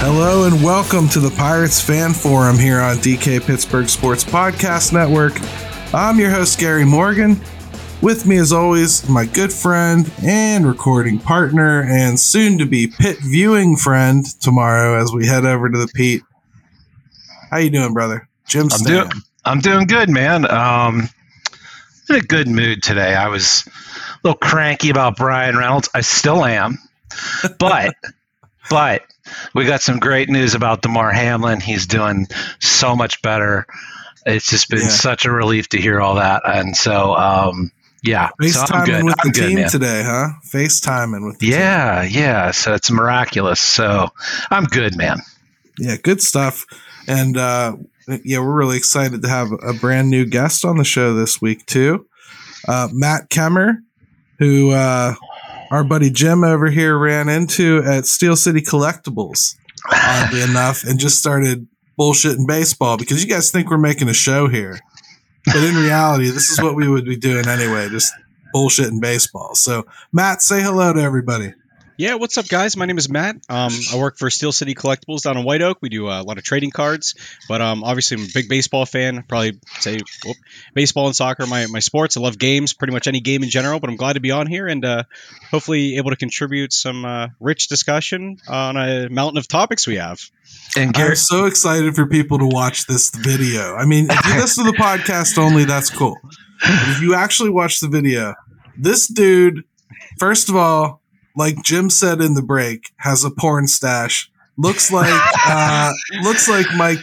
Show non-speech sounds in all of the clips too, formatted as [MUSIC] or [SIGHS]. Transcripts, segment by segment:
Hello and welcome to the Pirates Fan Forum here on DK Pittsburgh Sports Podcast Network. I'm your host, Gary Morgan. With me, as always, my good friend and recording partner, and soon to be pit viewing friend tomorrow as we head over to the Pete. How you doing, brother? Jim I'm doing, I'm doing good, man. Um, in a good mood today. I was a little cranky about Bryan Reynolds. I still am, but [LAUGHS] but we got some great news about Damar Hamlin. He's doing so much better. It's just been yeah. such a relief to hear all that, and so um, yeah, FaceTiming so with I'm the good, team man. today, huh? FaceTiming with the yeah, yeah. So it's miraculous. So I'm good, man. Yeah, good stuff. And uh, yeah, we're really excited to have a brand new guest on the show this week too. Uh, Matt Kemmer, who uh, our buddy Jim over here ran into at Steel City Collectibles, oddly enough, and just started bullshitting baseball because you guys think we're making a show here. But in reality, this is what we would be doing anyway, just bullshitting baseball. So, Matt, say hello to everybody. Yeah, what's up, guys? My name is Matt. Um, I work for Steel City Collectibles down in White Oak. We do uh, a lot of trading cards, but um, obviously I'm a big baseball fan. Probably say whoop, baseball and soccer my, my sports. I love games, pretty much any game in general. But I'm glad to be on here and uh, hopefully able to contribute some uh, rich discussion on a mountain of topics we have. And I'm so excited for people to watch this video. I mean, if you listen to the podcast only, that's cool. But if you actually watch the video, this dude, first of all, like Jim said in the break, has a porn stash. Looks like [LAUGHS] uh, looks like Mike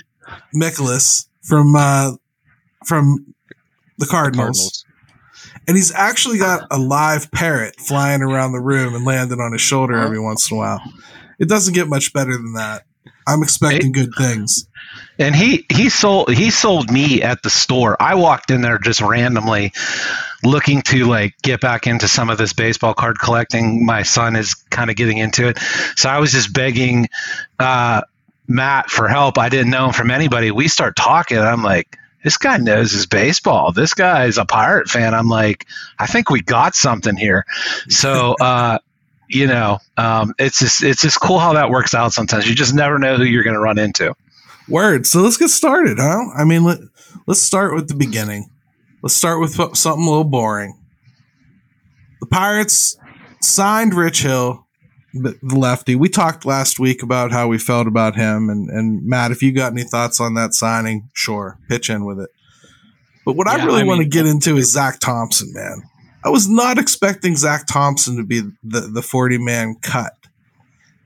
Nicholas from uh, from the Cardinals. Cardinals. and he's actually got a live parrot flying around the room and landing on his shoulder every once in a while. It doesn't get much better than that. I'm expecting good things. and he he sold he sold me at the store. I walked in there just randomly looking to like get back into some of this baseball card collecting. My son is kind of getting into it. So I was just begging uh, Matt for help. I didn't know him from anybody. We start talking. I'm like, this guy knows his baseball. This guy is a pirate fan. I'm like, I think we got something here. So, [LAUGHS] uh, you know, um, it's just it's just cool how that works out. Sometimes you just never know who you're going to run into. Word. So let's get started, huh? I mean, let, let's start with the beginning. Let's start with something a little boring. The Pirates signed Rich Hill, the lefty. We talked last week about how we felt about him. And, and Matt, if you got any thoughts on that signing, sure, pitch in with it. But what I really I want to get into is Zach Thompson, man. I was not expecting Zach Thompson to be the, the 40 man cut.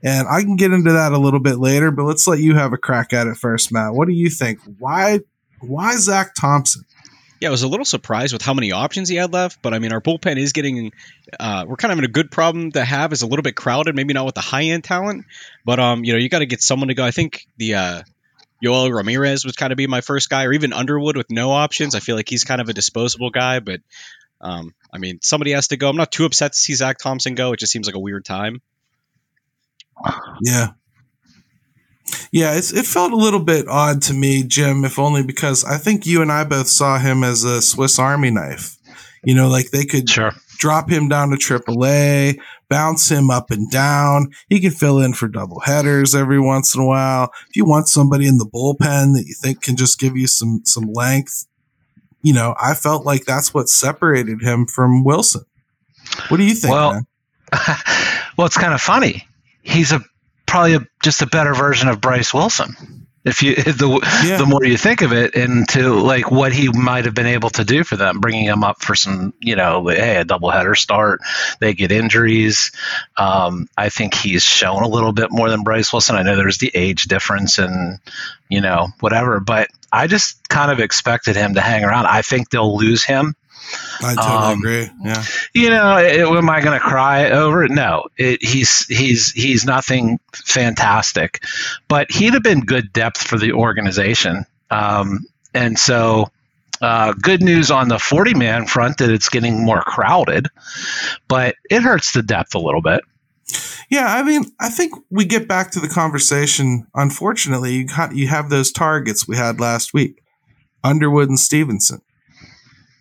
And I can get into that a little bit later, but let's let you have a crack at it first, Matt. What do you think? Why why Zach Thompson? Yeah, I was a little surprised with how many options he had left, but I mean, our bullpen is getting. Uh, we're kind of in a good problem to have. is a little bit crowded, maybe not with the high end talent, but um, you know, you got to get someone to go. I think the uh, Yohan Ramirez was kind of be my first guy, or even Underwood with no options. I feel like he's kind of a disposable guy, but um, I mean, somebody has to go. I'm not too upset to see Zach Thompson go. It just seems like a weird time. Yeah. Yeah, it's, it felt a little bit odd to me, Jim, if only because I think you and I both saw him as a Swiss Army knife. You know, like they could Sure. drop him down to AAA, bounce him up and down. He can fill in for double headers every once in a while. If you want somebody in the bullpen that you think can just give you some some length, you know, I felt like that's what separated him from Wilson. What do you think, Well, [LAUGHS] well, it's kind of funny. He's a probably a, just a better version of Bryce Wilson. If you [LAUGHS] the Yeah. the more you think of it, into like what he might have been able to do for them, bringing him up for some, you know, hey, a doubleheader start. They get injuries. Um, I think he's shown a little bit more than Bryce Wilson. I know there's the age difference and you know whatever, but I just kind of expected him to hang around. I think they'll lose him I totally um, agree. Yeah. you know, it, am I going to cry over it? No, it, he's he's he's nothing fantastic, but he'd have been good depth for the organization. Um, and so, uh, good news on the forty man front that it's getting more crowded, but it hurts the depth a little bit. Yeah, I mean, I think we get back to the conversation. Unfortunately, you got, you have those targets we had last week, Underwood and Stephenson,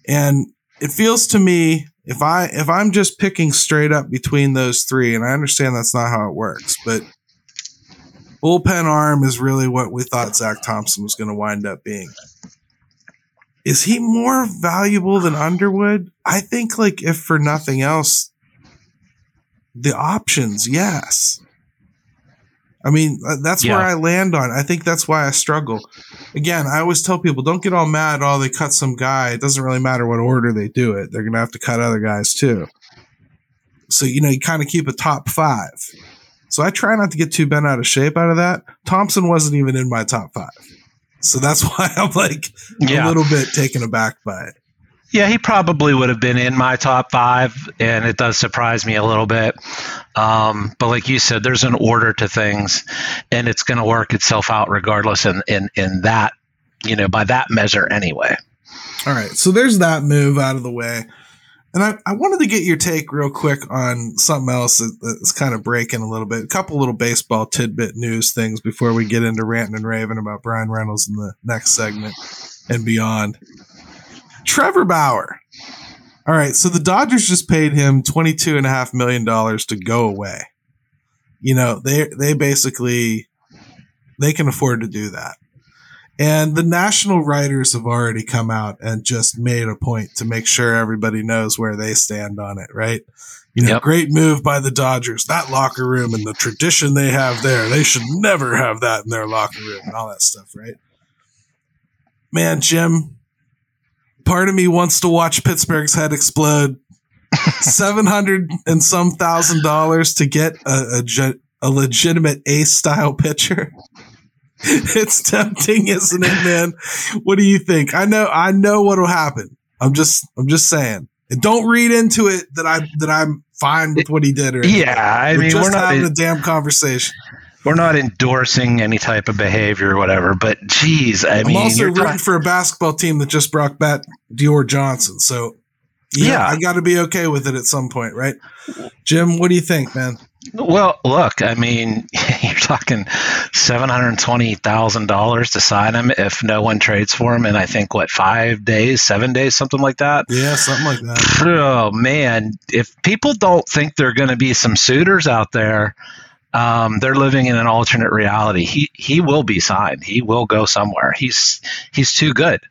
and it feels to me if I if I'm just picking straight up between those three, and I understand that's not how it works, but bullpen arm is really what we thought Zach Thompson was going to wind up being. Is he more valuable than Underwood? I think, like, if for nothing else, the options, yes. I mean, uh, that's Yeah. where I land on. I think that's why I struggle. Again, I always tell people don't get all mad. Oh, they cut some guy. It doesn't really matter what order they do it. They're going to have to cut other guys too. So, you know, you kind of keep a top five. So I try not to get too bent out of shape out of that. Thompson wasn't even in my top five. So that's [LAUGHS] why I'm like a little bit taken aback by it. Yeah, he probably would have been in my top five, and it does surprise me a little bit. Um, but like you said, there's an order to things, and it's going to work itself out regardless. In, in in that, you know, by that measure, anyway. All right. So there's that move out of the way. And I, I wanted to get your take real quick on something else that, that's kind of breaking a little bit. A couple little baseball tidbit news things before we get into ranting and raving about Bryan Reynolds in the next segment and beyond. Trevor Bauer. All right. So the Dodgers just paid him $22.5 million to go away. You know, they, they basically, they can afford to do that. And the national writers have already come out and just made a point to make sure everybody knows where they stand on it, right? You know, Yep. great move by the Dodgers. That locker room and the tradition they have there, they should never have that in their locker room and all that stuff, right? Man, Jim, part of me wants to watch Pittsburgh's head explode. [LAUGHS] 700 and some thousand dollars to get a, a, a legitimate ace style pitcher [LAUGHS] it's tempting, isn't it, man? What do you think? I know, I know what'll happen. I'm just, I'm just saying. And don't read into it that I that I'm fine with what he did. Or anything. Yeah, I we're mean, just we're not having a damn conversation. We're not endorsing any type of behavior or whatever. But geez, I I'm mean, also rooting for a basketball team that just brought back Dior Johnson. So yeah, Yeah. I got to be okay with it at some point, right? Jim, what do you think, man? Well, look, I mean, [LAUGHS] you're talking seven hundred twenty thousand dollars to sign him if no one trades for him in I think what five days, seven days, something like that. Yeah, something like that. Oh man, if people don't think there are going to be some suitors out there, um, they're living in an alternate reality. He he will be signed. He will go somewhere. He's he's too good.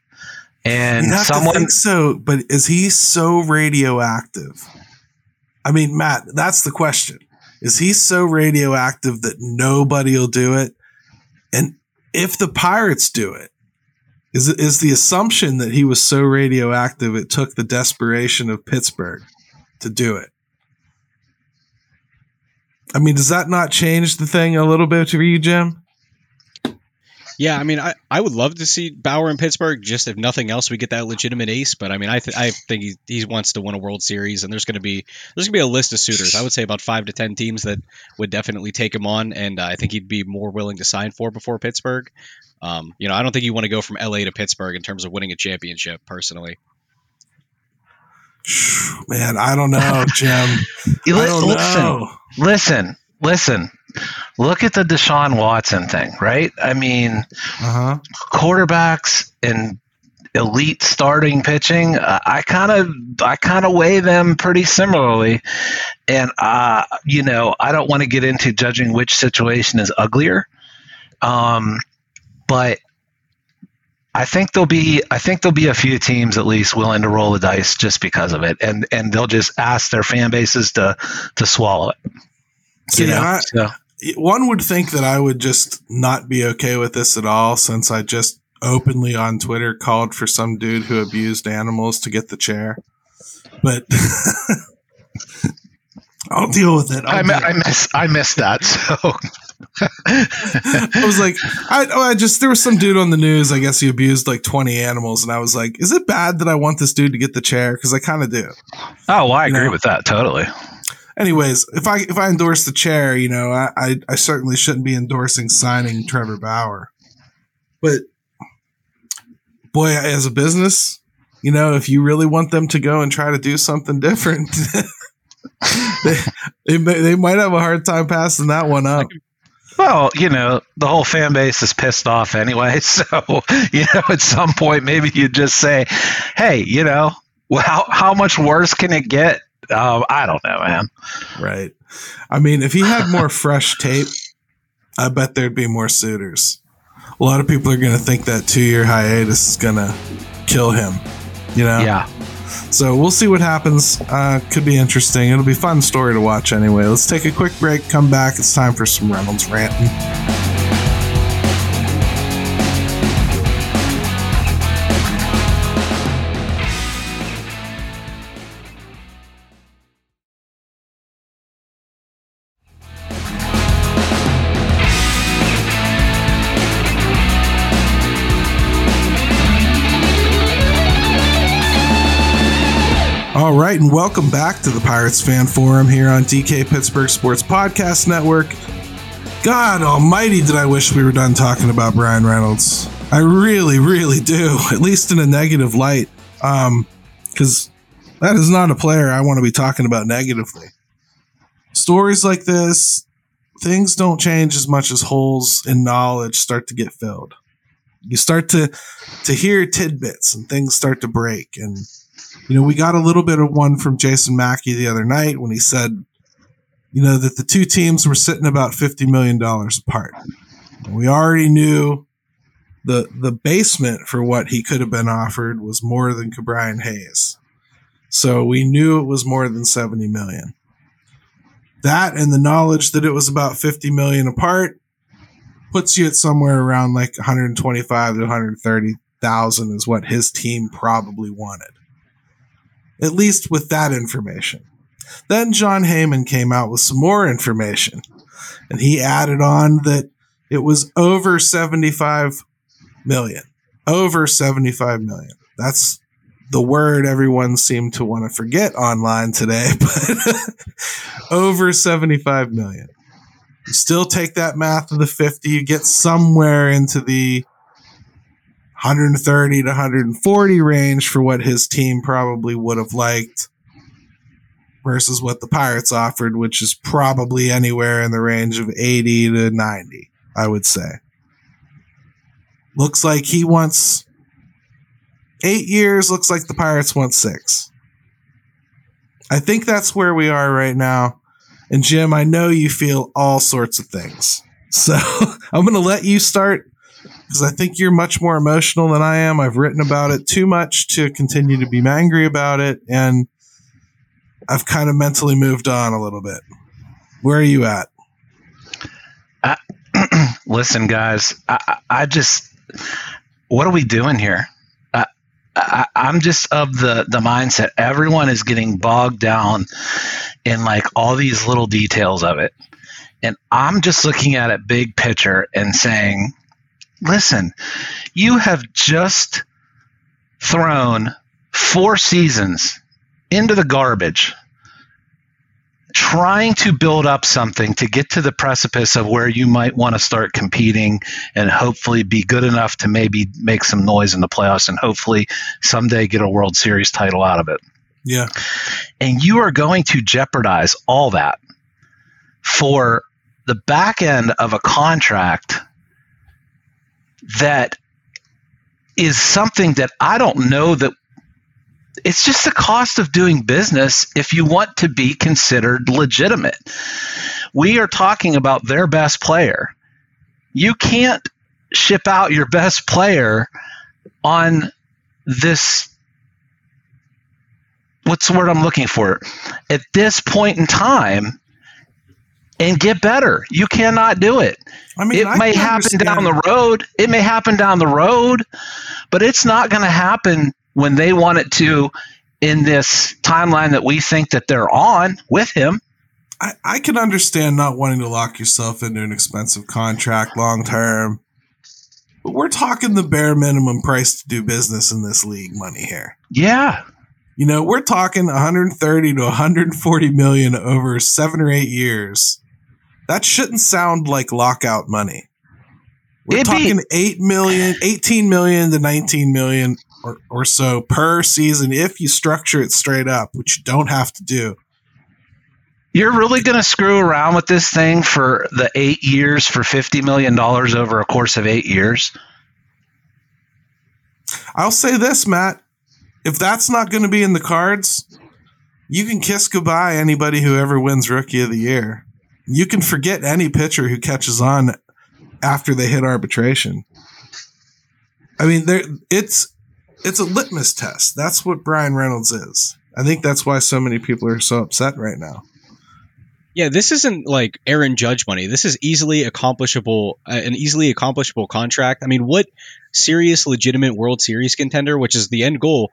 And someone so, but is he so radioactive? I mean, Matt, that's the question. Is he so radioactive that nobody will do it? And if the Pirates do it, is it is the assumption that he was so radioactive it took the desperation of Pittsburgh to do it? I mean, does that not change the thing a little bit for you, Jim? Yeah, I mean, I, I would love to see Bauer in Pittsburgh. Just if nothing else, we get that legitimate ace. But I mean, I th- I think he, he wants to win a World Series, and there's going to be there's going to be a list of suitors. I would say about five to ten teams that would definitely take him on, and uh, I think he'd be more willing to sign for before Pittsburgh. Um, you know, I don't think you want to go from LA to Pittsburgh in terms of winning a championship. Personally, [SIGHS] Man, I don't know, [LAUGHS] Jim. I don't listen, know. listen, listen. Look at the Deshaun Watson thing, right? I mean, Uh huh. quarterbacks and elite starting pitching, uh, I kind of I kind of weigh them pretty similarly. And uh, you know, I don't want to get into judging which situation is uglier. Um, but I think there'll be I think there'll be a few teams at least willing to roll the dice just because of it, and and they'll just ask their fan bases to to swallow it. See, You know, I, so one would think that I would just not be okay with this at all since I just openly on Twitter called for some dude who abused animals to get the chair. But [LAUGHS] I'll deal with it. I'll I, I miss I miss that. So I was like, I, oh, I just there was some dude on the news. I guess he abused like twenty animals, and I was like, is it bad that I want this dude to get the chair? Because I kind of do. oh, well, I You agree know. with that totally. Anyways, if I if I endorse the chair, you know, I, I I certainly shouldn't be endorsing signing Trevor Bauer. But boy, as a business, you know, if you really want them to go and try to do something different, [LAUGHS] they, they, they might have a hard time passing that one up. Well, you know, the whole fan base is pissed off anyway. [LAUGHS] So, you know, at some point, maybe you just say, hey, you know, well, how, how much worse can it get? Um, I don't know, man. Right. I mean, if he had more [LAUGHS] fresh tape, I bet there'd be more suitors. A lot of people are going to think that two year hiatus is going to kill him, you know? Yeah. So we'll see what happens. Uh, could be interesting. It'll be fun story to watch anyway. Let's take a quick break, come back. It's time for some Reynolds ranting. All right, and welcome back to the Pirates Fan Forum here on DK Pittsburgh Sports Podcast Network. God almighty, did I wish we were done talking about Bryan Reynolds. I really, really do, [LAUGHS] at least in a negative light. Um, because that is not a player I want to be talking about negatively. Stories like this, things don't change as much as holes in knowledge start to get filled. You start to to hear tidbits and things start to break and you know, we got a little bit of one from Jason Mackey the other night when he said, you know, that the two teams were sitting about $50 million apart. We already knew the the basement for what he could have been offered was more than Ke'Bryan Hayes. So we knew it was more than 70 million. That and the knowledge that it was about 50 million apart puts you at somewhere around like 125 to 130,000 is what his team probably wanted at least with that information. Then Jon Heyman came out with some more information, and he added on that it was over 75 million. Over 75 million. That's the word everyone seemed to want to forget online today, [LAUGHS] but over 75 million. You still take that math of the 50, you get somewhere into the 130 to 140 range for what his team probably would have liked versus what the Pirates offered, which is probably anywhere in the range of 80 to 90, I would say. Looks like he wants eight years, looks like the Pirates want six. I think that's where we are right now. And Jim, I know you feel all sorts of things. So [LAUGHS] I'm going to let you start because I think you're much more emotional than I am. I've written about it too much to continue to be angry about it, and I've kind of mentally moved on a little bit. Where are you at? I, uh, [CLEARS THROAT] listen, guys, I, I, just, what are we doing here? I, I'm just of the the mindset. Everyone is getting bogged down in like all these little details of it, and I'm just looking at it big picture and saying listen, you have just thrown four seasons into the garbage trying to build up something to get to the precipice of where you might want to start competing and hopefully be good enough to maybe make some noise in the playoffs and hopefully someday get a World Series title out of it. Yeah. And you are going to jeopardize all that for the back end of a contract that is something that I don't know that it's just the cost of doing business if you want to be considered legitimate. We are talking about their best player. You can't ship out your best player on this what's the word I'm looking for? At this point in time, and get better. You cannot do it. I mean, it I may happen understand. down the road. It may happen down the road, but it's not going to happen when they want it to in this timeline that we think that they're on with him. I, I can understand not wanting to lock yourself into an expensive contract long term, but we're talking the bare minimum price to do business in this league money here. Yeah. You know, we're talking 130 to 140 million over seven or eight years that shouldn't sound like lockout money. We're It'd talking be- 8 million, 18 million to 19 million or, or so per season if you structure it straight up, which you don't have to do. You're really going to screw around with this thing for the eight years for $50 million over a course of eight years? I'll say this, Matt. If that's not going to be in the cards, you can kiss goodbye anybody who ever wins Rookie of the Year. You can forget any pitcher who catches on after they hit arbitration. I mean, there it's it's a litmus test. That's what Bryan Reynolds is. I think that's why so many people are so upset right now. Yeah, this isn't like Aaron Judge money. This is easily accomplishable, uh, an easily accomplishable contract. I mean, what serious, legitimate World Series contender, which is the end goal,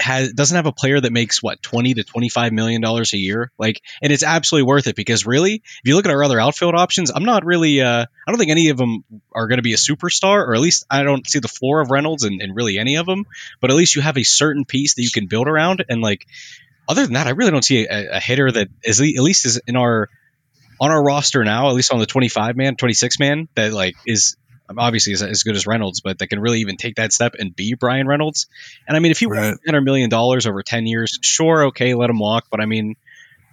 has doesn't have a player that makes what 20 to 25 million dollars a year? Like and it's absolutely worth it because really if you look at our other outfield options i'm not really uh i don't think any of them are going to be a superstar or at least i don't see the floor of reynolds and, and really any of them but at least you have a certain piece that you can build around and like other than that i really don't see a, a hitter that is at least is in our on our roster now at least on the 25 man 26 man that like is obviously is as good as Reynolds, but that can really even take that step and be Bryan Reynolds. And I mean, if he right. won $100 million over 10 years, sure, okay, let him walk. But I mean,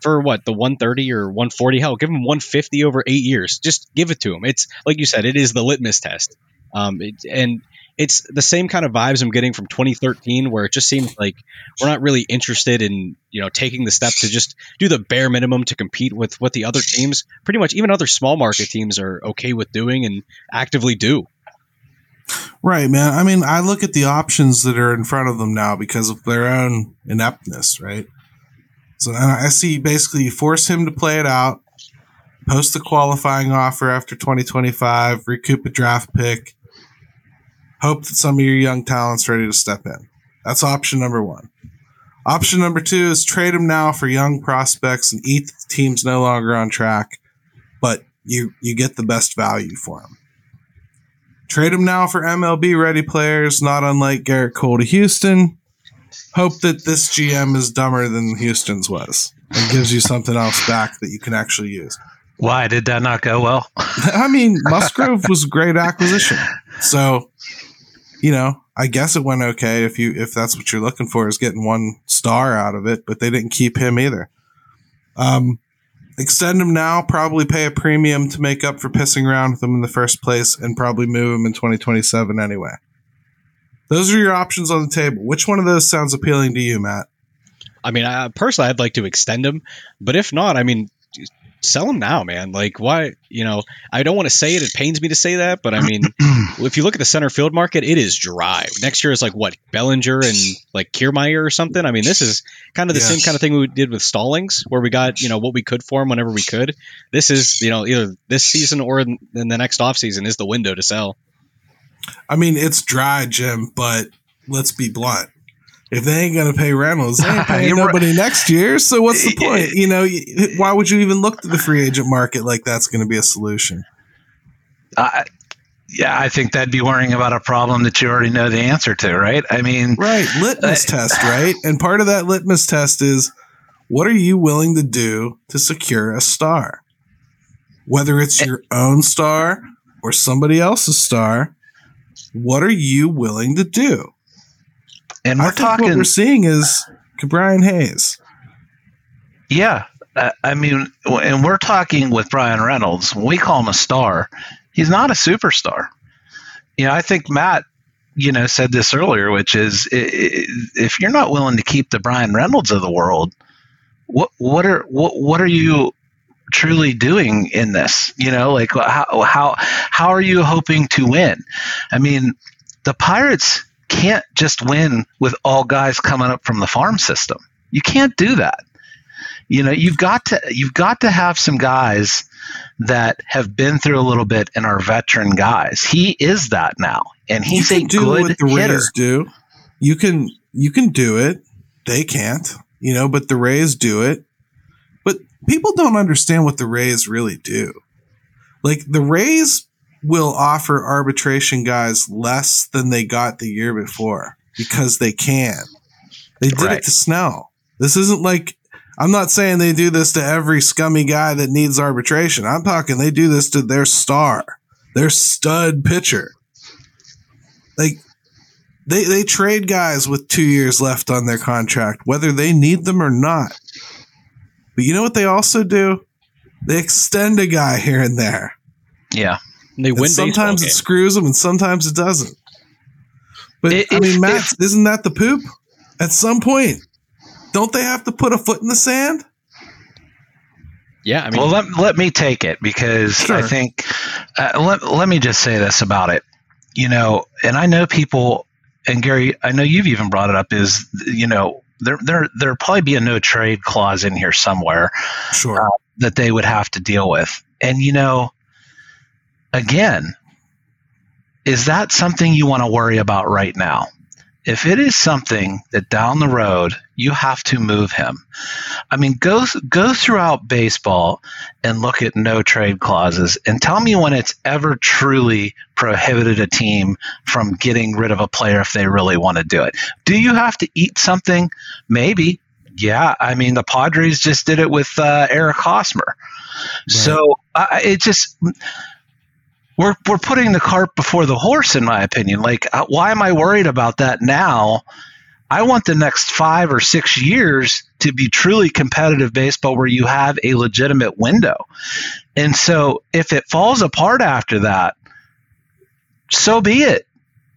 for what, the 130 or 140, hell, give him 150 over eight years. Just give it to him. It's like you said, it is the litmus test. Um, it, and it's the same kind of vibes I'm getting from 2013, where it just seems like we're not really interested in you know taking the step to just do the bare minimum to compete with what the other teams, pretty much even other small market teams, are okay with doing and actively do. Right, man. I mean, I look at the options that are in front of them now because of their own ineptness, right? So I see basically you force him to play it out, post the qualifying offer after 2025, recoup a draft pick, hope that some of your young talent's ready to step in. That's option number one. Option number two is trade him now for young prospects and eat the team's no longer on track, but you you get the best value for him. Trade him now for MLB ready players, not unlike Gerrit Cole to Houston. Hope that this GM is dumber than Houston's was and gives you something else back that you can actually use. Why did that not go well? [LAUGHS] I mean, Musgrove was a great acquisition. So you know, I guess it went okay if you if that's what you're looking for is getting one star out of it, but they didn't keep him either. Um, extend him now, probably pay a premium to make up for pissing around with him in the first place, and probably move him in 2027 anyway. Those are your options on the table. Which one of those sounds appealing to you, Matt? I mean, I, personally, I'd like to extend him, but if not, I mean, sell them now, man. Like, why? You know, I don't want to say it. It pains me to say that, but I mean, [CLEARS THROAT] if you look at the center field market, it is dry. Next year is like what Bellinger and like Kiermaier or something. I mean, this is kind of the yes. same kind of thing we did with Stallings, where we got you know what we could for him whenever we could. This is you know either this season or in, in the next off season is the window to sell. I mean, it's dry, Jim, but let's be blunt if they ain't gonna pay Reynolds, they ain't paying [LAUGHS] nobody right. next year. So what's the [LAUGHS] point? You know, why would you even look to the free agent market like that's going to be a solution? Uh, yeah, I think that'd be worrying about a problem that you already know the answer to, right? I mean, right, litmus uh, test, [LAUGHS] right? And part of that litmus test is what are you willing to do to secure a star? Whether it's your own star or somebody else's star, what are you willing to do? And we're talking. What we're seeing is Brian Hayes. Yeah, I mean, and we're talking with Bryan Reynolds. When we call him a star, he's not a superstar. You know, I think Matt, you know, said this earlier, which is if you're not willing to keep the Bryan Reynolds of the world, what what are what what are you truly doing in this? You know, like how how how are you hoping to win? I mean, the Pirates can't just win with all guys coming up from the farm system. You can't do that. You know, you've got to you've got to have some guys that have been through a little bit and are veteran guys. He is that now, and he's a do good what the hitter. Rays do. You can you can do it. They can't, you know, but the Rays do it. But people don't understand what the Rays really do. Like the Rays will offer arbitration guys less than they got the year before because they can. They did right. it to Snell. This isn't like I'm not saying they do this to every scummy guy that needs arbitration. I'm talking they do this to their star, their stud pitcher. Like they they trade guys with 2 years left on their contract whether they need them or not. But you know what they also do? They extend a guy here and there. Yeah. And they And sometimes it games. screws them and sometimes it doesn't. But If- I mean, [LAUGHS] if- Matt, isn't that the poop? At some point, don't they have to put a foot in the sand? Yeah, I mean, well, let, let me take it because I think, uh, let, let me just say this about it. You know, and I know people, and Gary, I know you've even brought it up, is, you know, there, there, there'll probably be a no trade clause in here somewhere Sure. that they would have to deal with. And, you know, again, is that something you want to worry about right now? If it is something that down the road you have to move him, I mean, go go throughout baseball and look at no trade clauses and tell me when it's ever truly prohibited a team from getting rid of a player if they really want to do it. Do you have to eat something? Maybe. Yeah, I mean the Padres just did it with uh, Eric Hosmer. So I it just we're we're putting the cart before the horse, in my opinion. Like, uh, why am I worried about that now? I want the next five or six years to be truly competitive baseball where you have a legitimate window. And so, if it falls apart after that, so be it.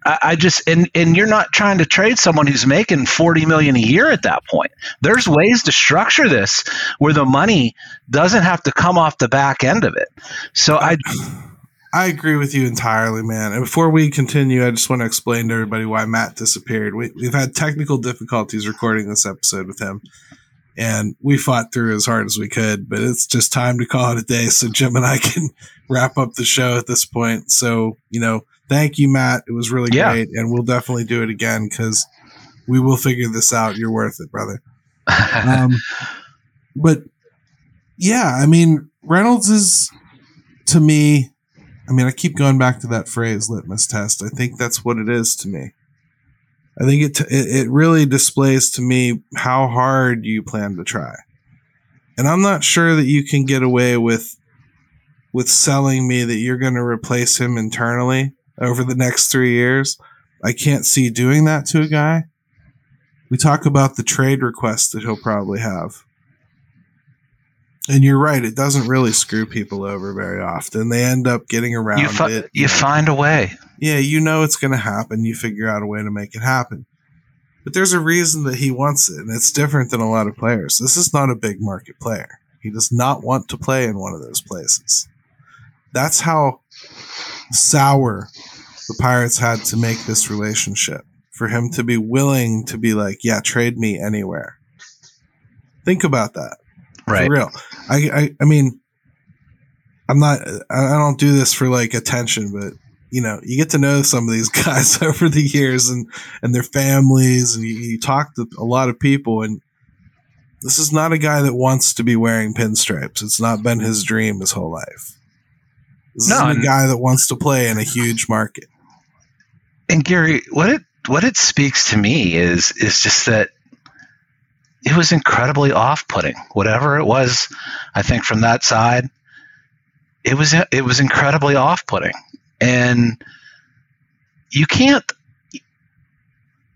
I, I just and and you're not trying to trade someone who's making forty million a year at that point. There's ways to structure this where the money doesn't have to come off the back end of it. So I I agree with you entirely, man. And before we continue, I just want to explain to everybody why Matt disappeared. We, we've had technical difficulties recording this episode with him, and we fought through as hard as we could. But it's just time to call it a day, so Jim and I [LAUGHS] can wrap up the show at this point. So you know, thank you, Matt. It was really Yeah. great, and we'll definitely do it again because we will figure this out. You're worth it, brother. [LAUGHS] um, but yeah, I mean, Reynolds is to me. I mean, I keep going back to that phrase "litmus test." I think that's what it is to me. I think it it, it really displays to me how hard you plan to try, and I'm not sure that you can get away with with selling me that you're going to replace him internally over the next three years. I can't see doing that to a guy. We talk about the trade request that he'll probably have. And you're right, it doesn't really screw people over very often. They end up getting around you, fi- it. you know. find a way. yeah, you know it's going to happen. You figure out a way to make it happen. But there's a reason that he wants it, and it's different than a lot of players. This is not a big market player. He does not want to play in one of those places. That's how sour the Pirates had to make this relationship for him to be willing to be like, yeah, trade me anywhere. Think about that. Right. For real. I, I I mean I'm not I don't do this for like attention, but you know, you get to know some of these [LAUGHS] guys over the years and and their families and you, you talk to a lot of people and this is not a guy that wants to be wearing pinstripes. It's not been his dream his whole life. This No, isn't a guy that wants to play in a huge market. And Gary, what it what it speaks to me is is just that it was incredibly off-putting. Whatever it was, I think from that side, it was it was incredibly off-putting. And you can't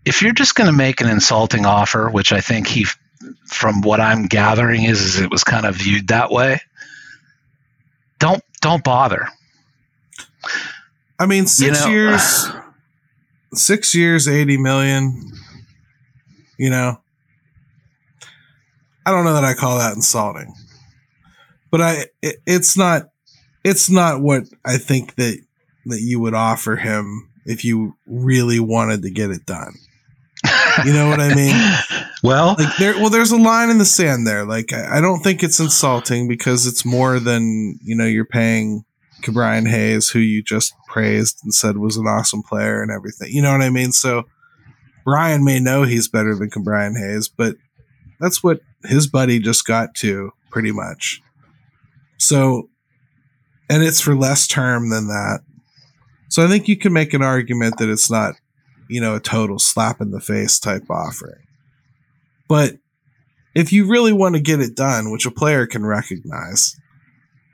if you're just going to make an insulting offer, which I think he from what I'm gathering is, is it was kind of viewed that way. Don't don't bother. I mean, six know- years, [SIGHS] six years, eighty million. You know, I don't know that I call that insulting, but I it, it's not it's not what I think that that you would offer him if you really wanted to get it done. You know what I mean? [LAUGHS] Well, like there well there's a line in the sand there like I, I don't think it's insulting because it's more than you know you're paying Brian Hayes who you just praised and said was an awesome player and everything you know what I mean so Bryan may know he's better than Brian Hayes but that's what his buddy just got to pretty much so and it's for less term than that so I think you can make an argument that it's not you know a total slap in the face type offering but if you really want to get it done, which a player can recognize,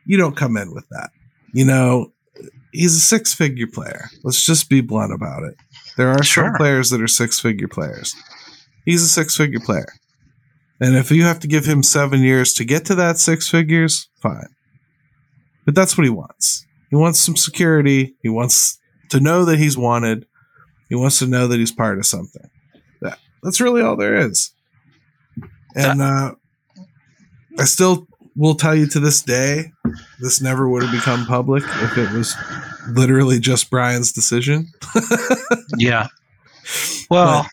you don't come in with that. You know, he's a six figure player. Let's just be blunt about it. There are some players that are six figure players. He's a six figure player. And if you have to give him seven years to get to that six figures, fine. But that's what he wants. He wants some security. He wants to know that he's wanted. He wants to know that he's part of something. That that's really all there is. And uh, I still will tell you to this day, this never would have become public if it was literally just Bryan's decision. [LAUGHS] yeah. Well,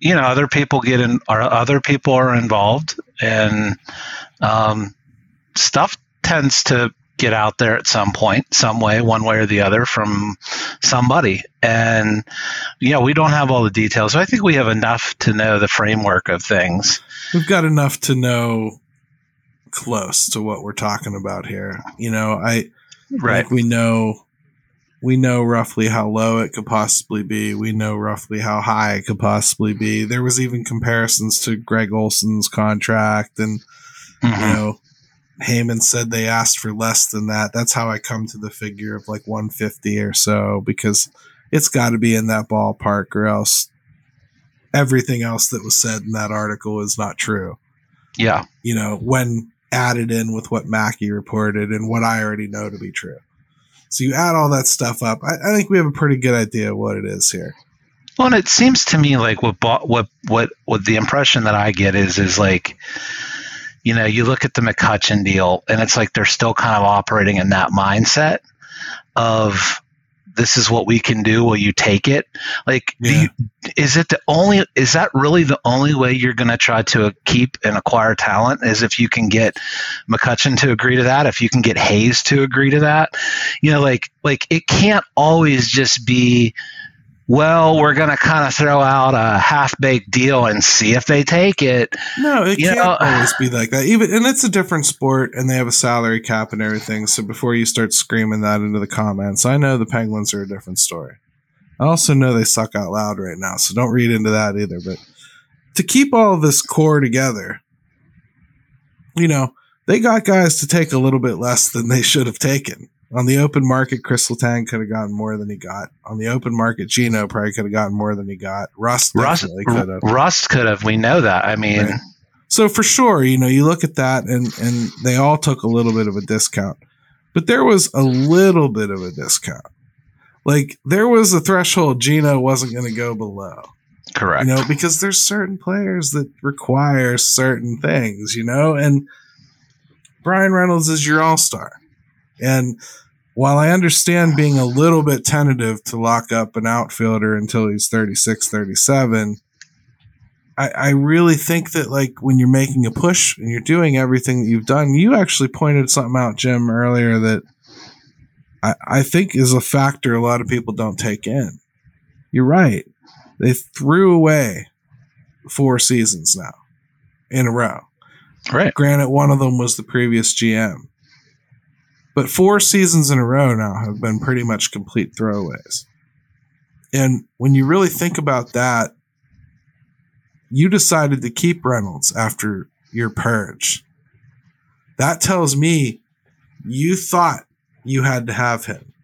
you know, other people get in, or other people are involved, and um, stuff tends to get out there at some point, some way, one way or the other from somebody. And, you know, we don't have all the details. So I think we have enough to know the framework of things. We've got enough to know close to what we're talking about here. You know, I, right. Like we know we know roughly how low it could possibly be. We know roughly how high it could possibly be. There was even comparisons to Greg Olson's contract, and mm-hmm. you know, Heyman said they asked for less than that. That's how I come to the figure of like 150 or so because it's got to be in that ballpark, or else everything else that was said in that article is not true. Yeah, you know, when added in with what Mackey reported and what I already know to be true. So you add all that stuff up. I, I think we have a pretty good idea of what it is here. Well, and it seems to me like what what what what the impression that I get is is like, you know, you look at the McCutchen deal, and it's like they're still kind of operating in that mindset of this is what we can do will you take it like yeah. you, is it the only is that really the only way you're going to try to keep and acquire talent is if you can get mccutchen to agree to that if you can get hayes to agree to that you know like like it can't always just be well, we're going to kind of throw out a half baked deal and see if they take it. No, it you can't know, always [SIGHS] be like that. Even and it's a different sport, and they have a salary cap and everything. So before you start screaming that into the comments, I know the Penguins are a different story. I also know they suck out loud right now, so don't read into that either. But to keep all of this core together, you know, they got guys to take a little bit less than they should have taken. On the open market, Kris Letang could have gotten more than he got. On the open market, Geno probably could have gotten more than he got. Rust Rust could have. Rust could have. We know that. I mean, right. so for sure, you know, you look at that, and and they all took a little bit of a discount, but there was a little bit of a discount. Like there was a threshold Geno wasn't going to go below. Correct. You know, because there's certain players that require certain things, you know, and Bryan Reynolds is your all star. And while I understand being a little bit tentative to lock up an outfielder until he's 36, 37, I, I really think that like when you're making a push and you're doing everything that you've done, you actually pointed something out, Jim, earlier that I, I think is a factor a lot of people don't take in. You're right. They threw away four seasons now in a row. Right. Granted, one of them was the previous GM. But four seasons in a row now have been pretty much complete throwaways. And when you really think about that, you decided to keep Reynolds after your purge. That tells me you thought you had to have him.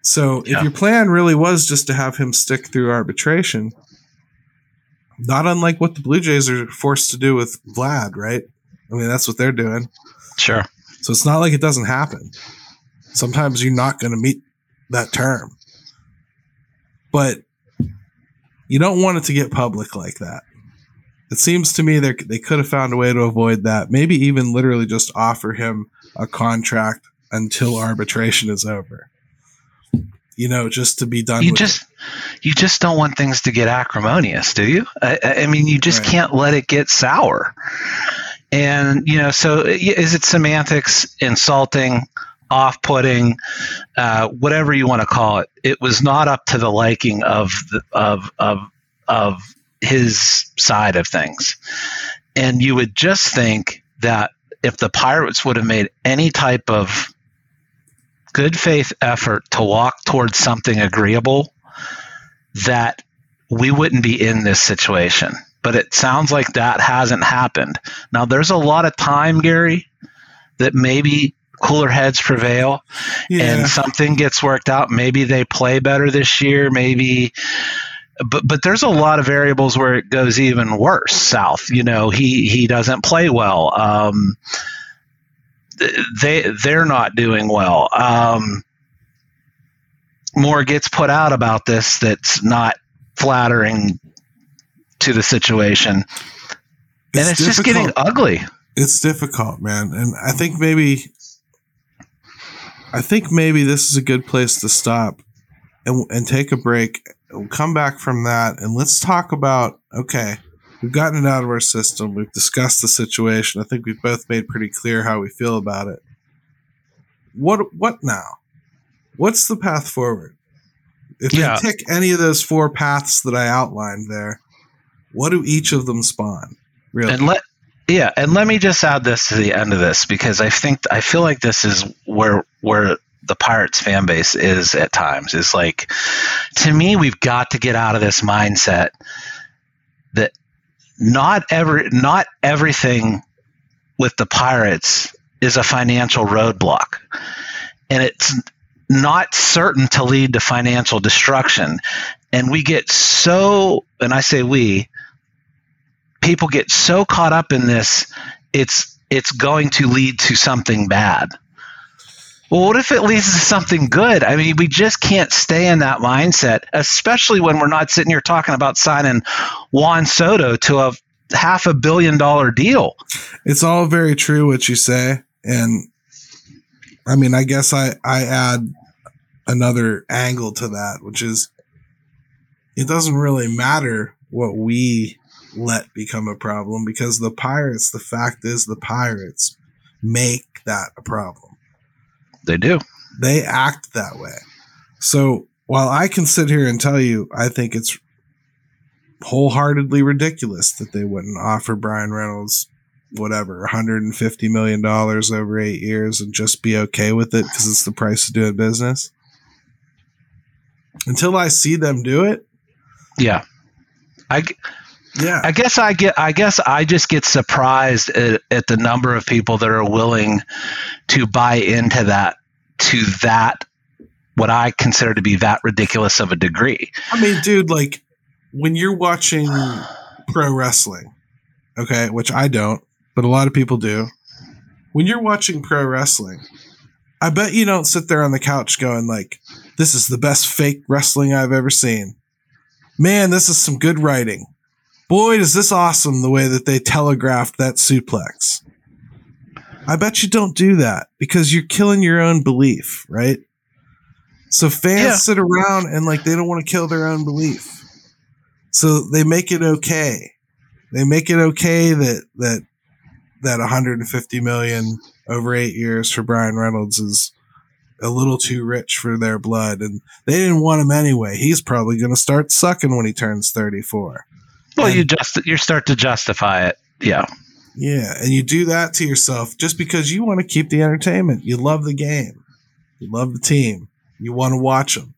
So yeah. if your plan really was just to have him stick through arbitration, not unlike what the Blue Jays are forced to do with Vlad, right? I mean, that's what they're doing. Sure. So it's not like it doesn't happen. Sometimes you're not going to meet that term. But you don't want it to get public like that. It seems to me they they could have found a way to avoid that. Maybe even literally just offer him a contract until arbitration is over. You know, just to be done. You just, it. you just don't want things to get acrimonious, do you? I, I mean, you just right. can't let it get sour. And, you know, so is it semantics, insulting, off putting, uh, whatever you want to call it? It was not up to the liking of, the, of, of, of his side of things. And you would just think that if the Pirates would have made any type of good faith effort to walk towards something agreeable, that we wouldn't be in this situation but it sounds like that hasn't happened. Now, there's a lot of time, Gary, that maybe cooler heads prevail yeah. and something gets worked out. Maybe they play better this year. Maybe but but there's a lot of variables where it goes even worse south. You know, he he doesn't play well. Um, they they're not doing well. Um, more gets put out about this that's not flattering to the situation, and it's just getting ugly. It's difficult, man. And I think maybe I think maybe this is a good place to stop and and take a break. We'll come back from that and let's talk about okay, we've gotten it out of our system. We've discussed the situation. I think we've both made pretty clear how we feel about it. What what now? What's the path forward? If Yeah. they tick any of those four paths that I outlined there, what do each of them spawn? Really? And let yeah, and let me just add this to the end of this because I think I feel like this is where where the Pirates fan base is at times. Is like to me, we've got to get out of this mindset that not every not everything with the Pirates is a financial roadblock. And it's not certain to lead to financial destruction. And we get so and I say we, people get so caught up in this it's it's going to lead to something bad. Well what if it leads to something good? I mean we just can't stay in that mindset especially when we're not sitting here talking about signing juan soto to a half a billion dollar deal. It's all very true what you say, and I mean, I guess I I add another angle to that, which is it doesn't really matter what we let become a problem because the pirates. The fact is, the pirates make that a problem. they do They act that way. So while I can sit here and tell you, I think it's wholeheartedly ridiculous that they wouldn't offer Bryan Reynolds whatever 150 million dollars over 8 years and just be okay with it cuz it's the price of doing business. Until I see them do it, yeah I, yeah. I guess I get. I guess I just get surprised at, at the number of people that are willing to buy into that to that what I consider to be that ridiculous of a degree. I mean, dude, like when you're watching pro wrestling, okay, which I don't, but a lot of people do. When you're watching pro wrestling, I bet you don't sit there on the couch going like, "This is the best fake wrestling I've ever seen." Man, this is some good writing. Boy, is this awesome the way that they telegraphed that suplex. I bet you don't do that because you're killing your own belief, right? So fans Yeah. sit around and like they don't want to kill their own belief. So they make it okay. They make it okay that that that 150 million over 8 years for Bryan Reynolds is a little too rich for their blood and they didn't want him anyway. He's probably going to start sucking when he turns 34. Well, And- you just you start to justify it. Yeah, Yeah, and you do that to yourself just because you want to keep the entertainment. You love the game. You love the team. You want to watch them.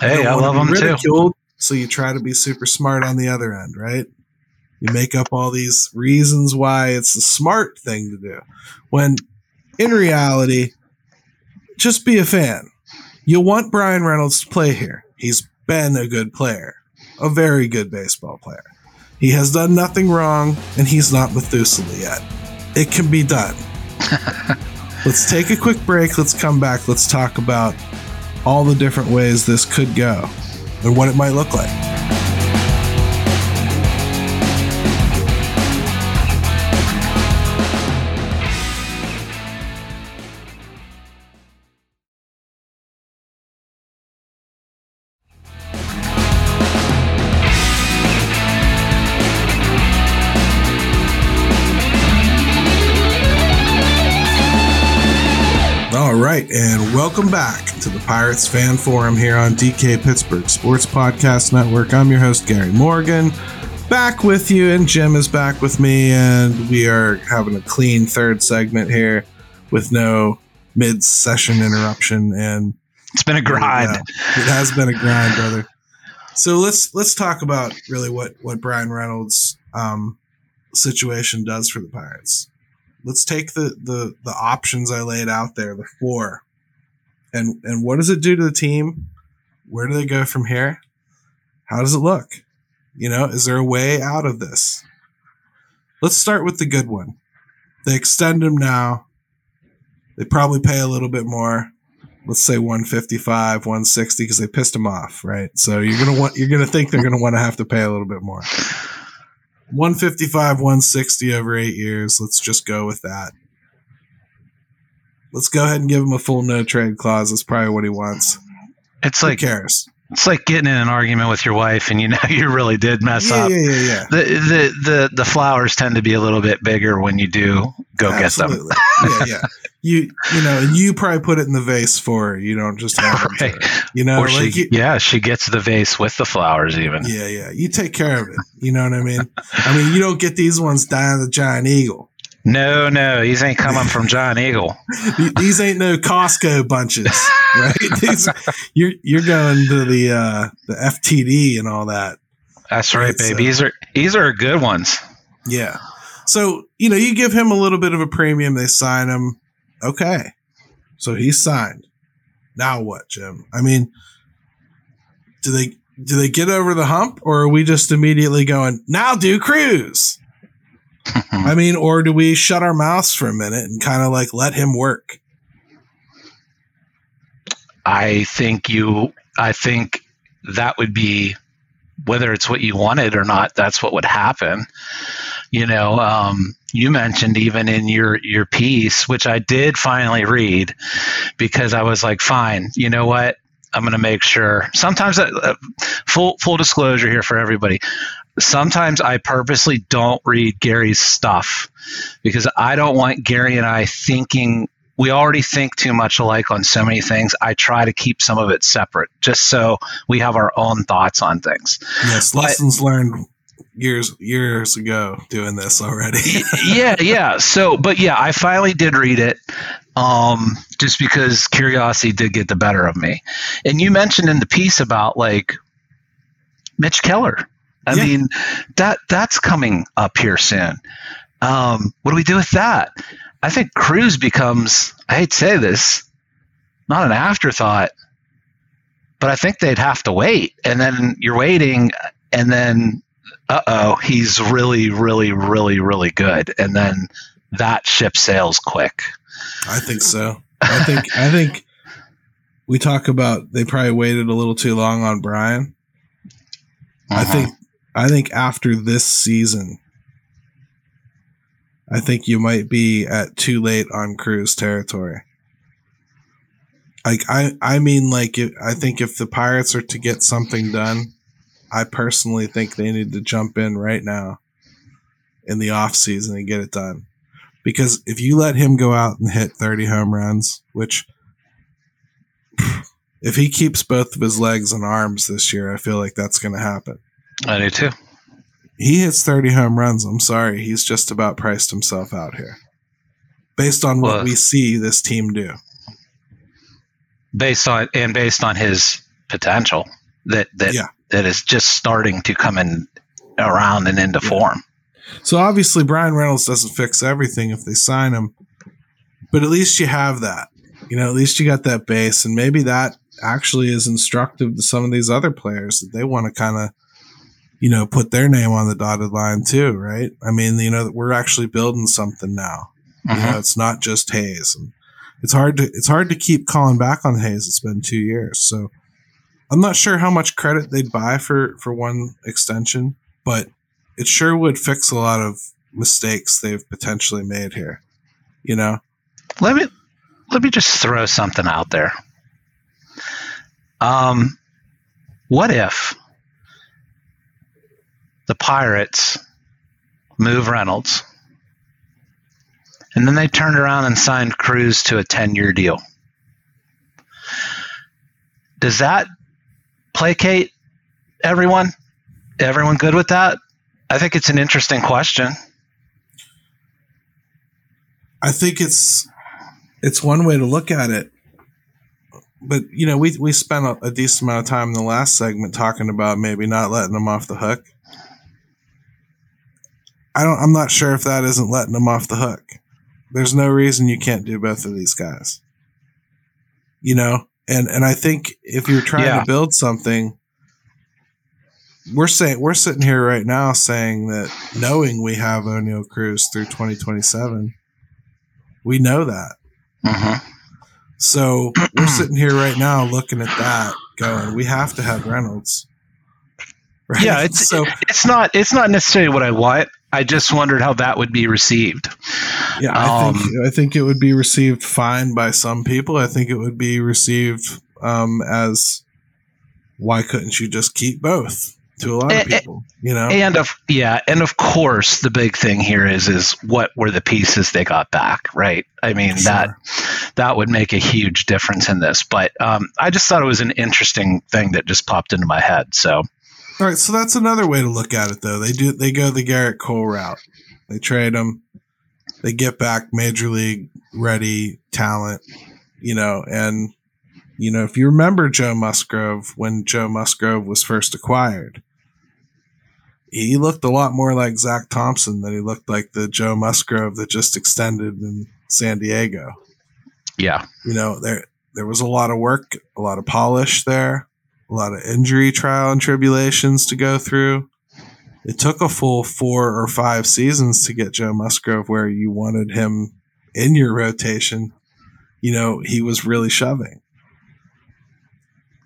Hey, I love them too. So you try to be super smart on the other end, right? You make up all these reasons why it's the smart thing to do. When in reality, just be a fan. You want Bryan Reynolds to play here. He's been a good player, a very good baseball player. He has done nothing wrong, and he's not Methuselah yet. It can be done. [LAUGHS] Let's take a quick break. Let's come back. Let's talk about all the different ways this could go and what it might look like. Welcome back to the Pirates Fan Forum here on DK Pittsburgh Sports Podcast Network. I'm your host, Gary Morgan, back with you, and Jim is back with me, and we are having a clean third segment here with no mid session interruption. And It's been a grind. yeah, it has been a grind, brother. So let's let's talk about really what what Bryan Reynolds' um, situation does for the Pirates. Let's take the the the options I laid out there, the four, and and what does it do to the team? Where do they go from here? How does it look? You know, is there a way out of this? Let's start with the good one. They extend him now. They probably pay a little bit more. Let's say 155, 160 because they pissed him off, right? So you're going to want you're going to think they're going to want to have to pay a little bit more. 155, 160 over 8 years. Let's just go with that. Let's go ahead and give him a full no trade clause. That's probably what he wants. It's Who like cares? it's like getting in an argument with your wife, and you [LAUGHS] know you really did mess Yeah, up. yeah, yeah, yeah. The, the the the flowers tend to be a little bit bigger when you do go get them. Yeah, yeah. [LAUGHS] You you know, and you probably put it in the vase for her. You don't just have Right. her. You know, or like she, you, yeah, she gets the vase with the flowers even. yeah, yeah. You take care of it. You know what I mean? I mean, you don't get these ones dying the giant eagle. No, no, these ain't coming from Giant Eagle. [LAUGHS] These ain't no Costco bunches, [LAUGHS] right? [LAUGHS] These, you're you're going to the uh, the FTD and all that. That's right, Right, so- baby. These are these are good ones. Yeah. So, you know, you give him a little bit of a premium, they sign him. Okay. So he's signed. Now what, Jim? I mean, do they do they get over the hump or are we just immediately going, now do cruise? I mean, or do we shut our mouths for a minute and kind of like let him work? I think you. I think that would be whether it's what you wanted or not. That's what would happen. You know, um, you mentioned even in your your piece, which I did finally read, because I was like, fine. You know what? I'm going to make sure. Sometimes, uh, uh, full full disclosure here for everybody. Sometimes I purposely don't read Gary's stuff because I don't want Gary and I thinking we already think too much alike on so many things. I try to keep some of it separate just so we have our own thoughts on things. Yes, lessons learned years years ago doing this already. [LAUGHS] yeah, yeah. So, but yeah, I finally did read it um, just because curiosity did get the better of me. And you mentioned in the piece about like Mitch Keller. I Yeah. mean, that that's coming up here soon. Um, what do we do with that? I think Cruz becomes, I hate to say this, not an afterthought, but I think they'd have to wait. And then you're waiting, and then, uh oh, he's really, really, really, really good. And then that ship sails quick. I think so. I think I think we talk about they probably waited a little too long on Bryan. I Uh-huh. think I think after this season, I think you might be at too late on Cruz territory. Like I I mean like I think if the Pirates are to get something done, I personally think they need to jump in right now in the off season and get it done. Because if you let him go out and hit 30 home runs, which if he keeps both of his legs and arms this year, I feel like that's going to happen. I do too. He hits 30 home runs. I'm sorry. He's just about priced himself out here based on what Well- we see this team do. Based on and based on his potential that that Yeah. that is just starting to come in around and into Yeah. form. So obviously, Bryan Reynolds doesn't fix everything if they sign him, but at least you have that. You know, at least you got that base, and maybe that actually is instructive to some of these other players that they want to kind of, you know, put their name on the dotted line too, right? I mean, you know, we're actually building something now. You know, it's not just Hayes, and it's hard to it's hard to keep calling back on Hayes. It's been two years, so I'm not sure how much credit they'd buy for for one extension, but it sure would fix a lot of mistakes they've potentially made here. You know, let me let me just throw something out there. Um, what if the Pirates move Reynolds, and then they turned around and signed Cruz to a ten-year deal? Does that placate everyone? Everyone good with that? I think it's an interesting question. I think it's it's one way to look at it. But you know, we we spent a, a decent amount of time in the last segment talking about maybe not letting them off the hook. I don't. I'm not sure if that isn't letting them off the hook. There's no reason you can't do both of these guys. You know, and and I think if you're trying Yeah. to build something, we're saying we're sitting here right now saying that knowing we have Oneil Cruz through 2027, we know that. Mhm. So we're sitting here right now looking at that, going, we have to have Reynolds. Right? Yeah, it's so it's not it's not necessarily what I want. I just wondered how that would be received. yeah, I think um, I think it would be received fine by some people. I think it would be received um, as why couldn't you just keep both? To a lot of Eh, eh, people, you know. And of yeah, and of course the big thing here is is what were the pieces they got back, right? I mean that that would make a huge difference in this. But um, I just thought it was an interesting thing that just popped into my head. So All right, so that's another way to look at it, though. They do they go the Gerrit Cole route. They trade him, they get back major league ready talent, you know, and you know if you remember Joe Musgrove when Joe Musgrove was first acquired, he looked a lot more like Zach Thompson than he looked like the Joe Musgrove that just extended in San Diego yeah, you know there there was a lot of work a lot of polish there a lot of injury trial and tribulations to go through it took a full four or five seasons to get joe musgrove where you wanted him in your rotation you know he was really shoving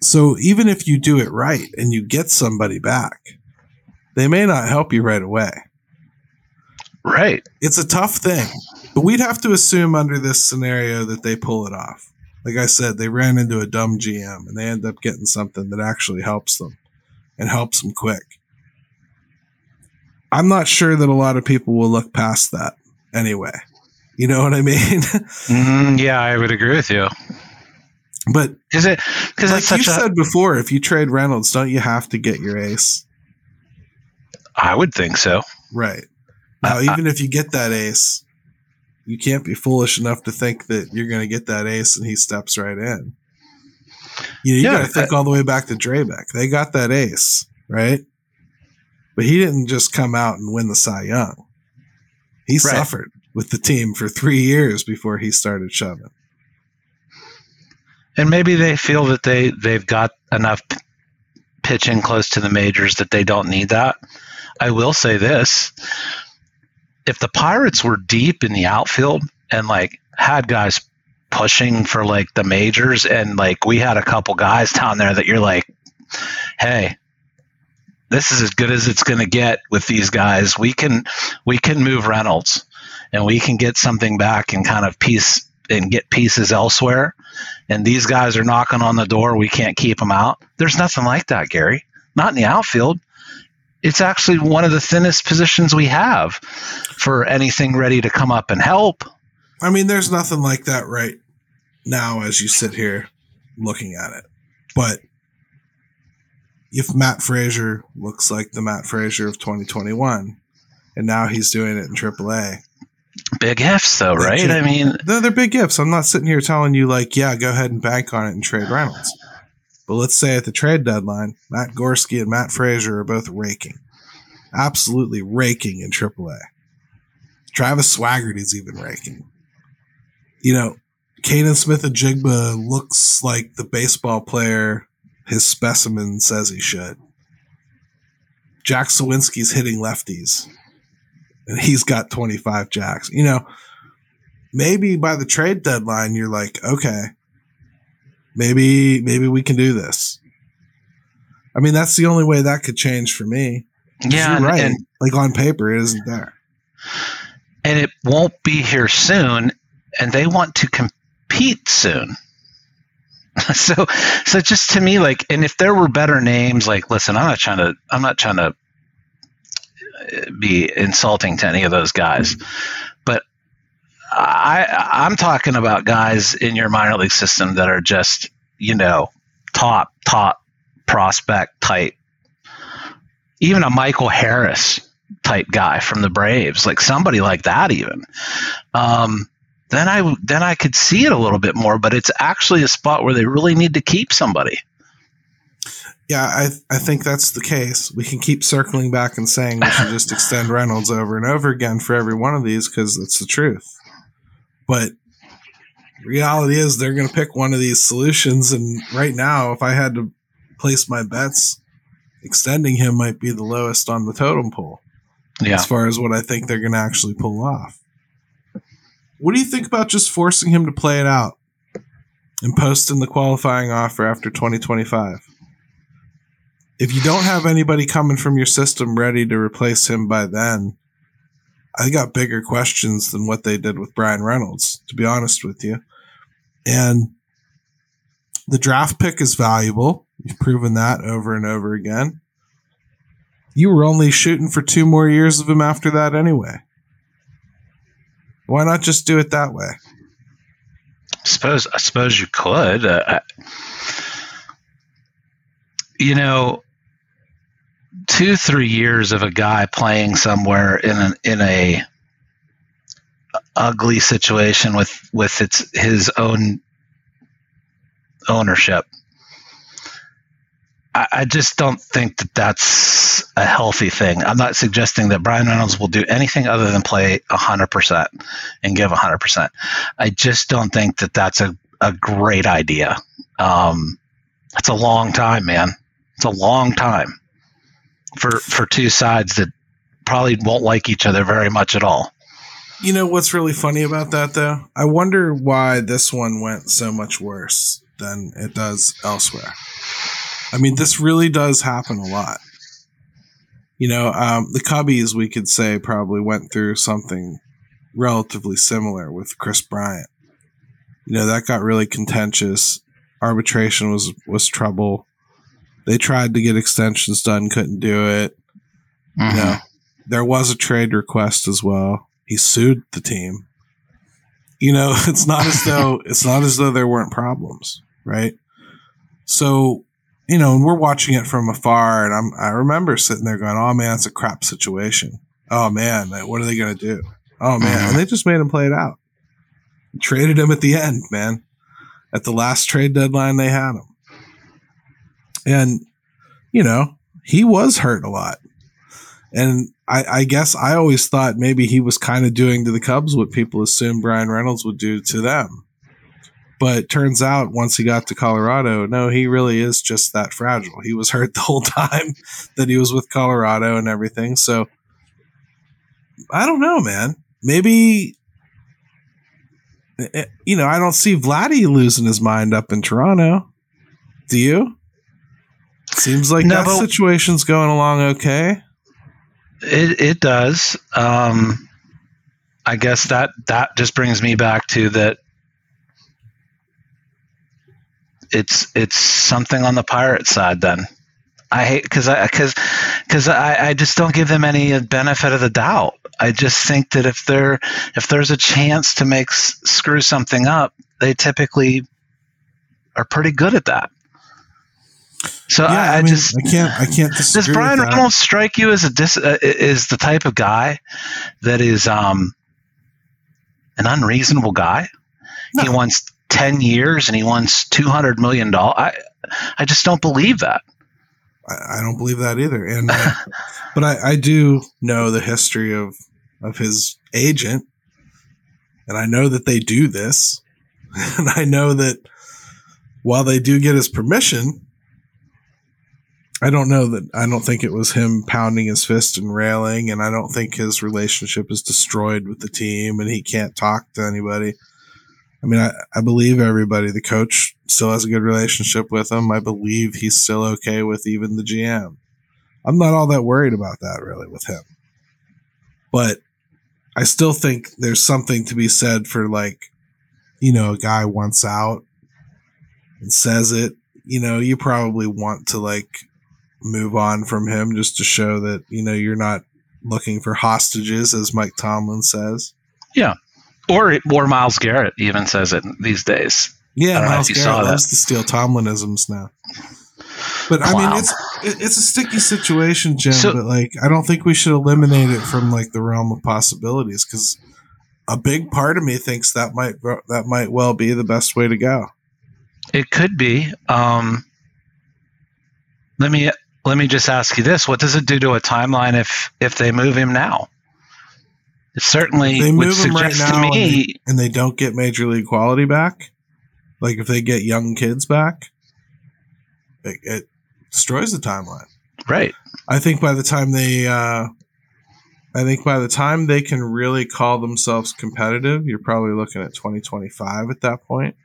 so even if you do it right and you get somebody back they may not help you right away right. it's a tough thing, but we'd have to assume under this scenario that they pull it off. Like I said, they ran into a dumb GM and they end up getting something that actually helps them and helps them quick. I'm not sure that a lot of people will look past that anyway. You know what I mean? [LAUGHS] Mm, yeah, I would agree with you. but Is it because like it's you a? said before, if you trade Reynolds, don't you have to get your ace? I would think so. Right. Now, Uh, even if you get that ace, you can't be foolish enough to think that you're going to get that ace and he steps right in. You know, you Yeah, got to think all the way back to Drabek. They got that ace, right? But he didn't just come out and win the Cy Young. He Right. suffered with the team for three years before he started shoving. And maybe they feel that they they've got enough pitching close to the majors that they don't need that. I will say this: if the Pirates were deep in the outfield and like had guys pushing for like the majors, and like we had a couple guys down there that you're like, hey. This is as good as it's going to get with these guys. We can we can move Reynolds, and we can get something back and kind of piece and get pieces elsewhere and these guys are knocking on the door. We can't keep them out. There's nothing like that, Gary. Not in the outfield. It's actually one of the thinnest positions we have for anything ready to come up and help. I mean, there's nothing like that right now as you sit here looking at it. But if Matt Fraizer looks like the Matt Fraizer of 2021, and now he's doing it in AAA, Big ifs, though, right? can- I mean, they're, they're big gifts. I'm not sitting here telling you, like, yeah, go ahead and bank on it and trade Reynolds. But let's say at the trade deadline, Matt Gorski and Matt Fraizer are both raking. Absolutely raking in AAA. Travis Swaggerty's even raking. You know, Canaan Smith-Njigba looks like the baseball player his specimen says he should. Jack Suwinski's hitting lefties. And he's got 25 jacks. You know, maybe by the trade deadline you're like, okay, maybe maybe we can do this. I mean, that's the only way that could change for me. yeah, and, right. and, like on paper, it isn't there. and it won't be here soon, and they want to compete soon. [LAUGHS] so, so just to me, like, and if there were better names, like, listen, I'm not trying to, I'm not trying to uh, be insulting to any of those guys, but I, I'm talking about guys in your minor league system that are just, you know, top, top prospect type. Even a Michael Harris type guy from the Braves, like somebody like that, even. Um, then I then I could see it a little bit more, but it's actually a spot where they really need to keep somebody. Yeah, I I think that's the case. We can keep circling back and saying we should just extend Reynolds over and over again for every one of these because it's the truth. But reality is they're going to pick one of these solutions. And right now, if I had to place my bets, extending him might be the lowest on the totem pole Yeah. as far as what I think they're going to actually pull off. What do you think about just forcing him to play it out and posting the qualifying offer after 2025? If you don't have anybody coming from your system ready to replace him by then, I got bigger questions than what they did with Bryan Reynolds, to be honest with you. And the draft pick is valuable. You've proven that over and over again. You were only shooting for two more years of him after that anyway. Why not just do it that way? suppose I suppose you could. Uh, I- you know, two three years of a guy playing somewhere in an in a ugly situation with with its his own ownership. I, I just don't think that that's a healthy thing. I'm not suggesting that Bryan Reynolds will do anything other than play 100% and give 100%. I just don't think that that's a, a great idea. Um, that's a long time, man. It's a long time for for two sides that probably won't like each other very much at all. You know what's really funny about that though? I wonder why this one went so much worse than it does elsewhere. I mean, this really does happen a lot. You know, um, the Cubbies, we could say, probably went through something relatively similar with Kris Bryant. You know, that got really contentious. Arbitration was was trouble. They tried to get extensions done, couldn't do it. Mhm. Yeah. There was a trade request as well. He sued the team. You know, [LAUGHS] it's not as though [LAUGHS] it's not as though there weren't problems, right? So, you know, and we're watching it from afar and I'm I remember sitting there going, "Oh man, it's a crap situation. Oh man, what are they going to do?" Oh man, Mhm. and they just made him play it out. Traded him at the end, man. At the last trade deadline they had him. And you know, he was hurt a lot. And I, I guess I always thought maybe he was kind of doing to the Cubs what people assumed Bryan Reynolds would do to them. But turns out once he got to Colorado, no, he really is just that fragile. He was hurt [LAUGHS] the whole time that he was with Colorado and everything. So I don't know, man. Maybe eh, you know, I don't see Vladdy losing his mind up in Toronto. Do you? Seems like No, that situation's going along okay. It it does. Um, I guess that that just brings me back to that. It's it's something on the pirate side. Then I hate because I because because I, I just don't give them any benefit of the doubt. I just think that if there if there's a chance to make s- screw something up, they typically are pretty good at that. So yeah, I, I, I mean, just I can't, I can't does. Bryan. Reynolds strike you as a dis, uh, is the type of guy that is um an unreasonable guy? He wants ten years and he wants two hundred million dollars. I I just don't believe that. I, I don't believe that either. And uh, [LAUGHS] but I, I do know the history of of his agent, and I know that they do this, [LAUGHS] and I know that while they do get his permission, I don't know that I don't think it was him pounding his fist and railing, and I don't think his relationship is destroyed with the team, and he can't talk to anybody. I mean, I, I believe everybody. The coach still has a good relationship with him. I believe he's still okay with even the GM. I'm not all that worried about that really with him. But I still think there's something to be said for like, you know, a guy wants out and says it. You know, you probably want to like move on from him just to show that, you know, you're not looking for hostages, as Mike Tomlin says. Yeah, or or Myles Garrett even says it these days. Yeah, I Myles Garrett loves to steal Tomlinisms now. But I Wow. mean, it's it's a sticky situation, Jim. So- but like, I don't think we should eliminate it from like the realm of possibilities because a big part of me thinks that might that might well be the best way to go. It could be. Um, let me let me just ask you this: What does it do to a timeline if if they move him now? It certainly They would move him right now, to and me. they, and they don't get major league quality back. Like if they get young kids back, it, it destroys the timeline. Right. I think by the time they, uh, I think by the time they can really call themselves competitive, you're probably looking at 2025 at that point.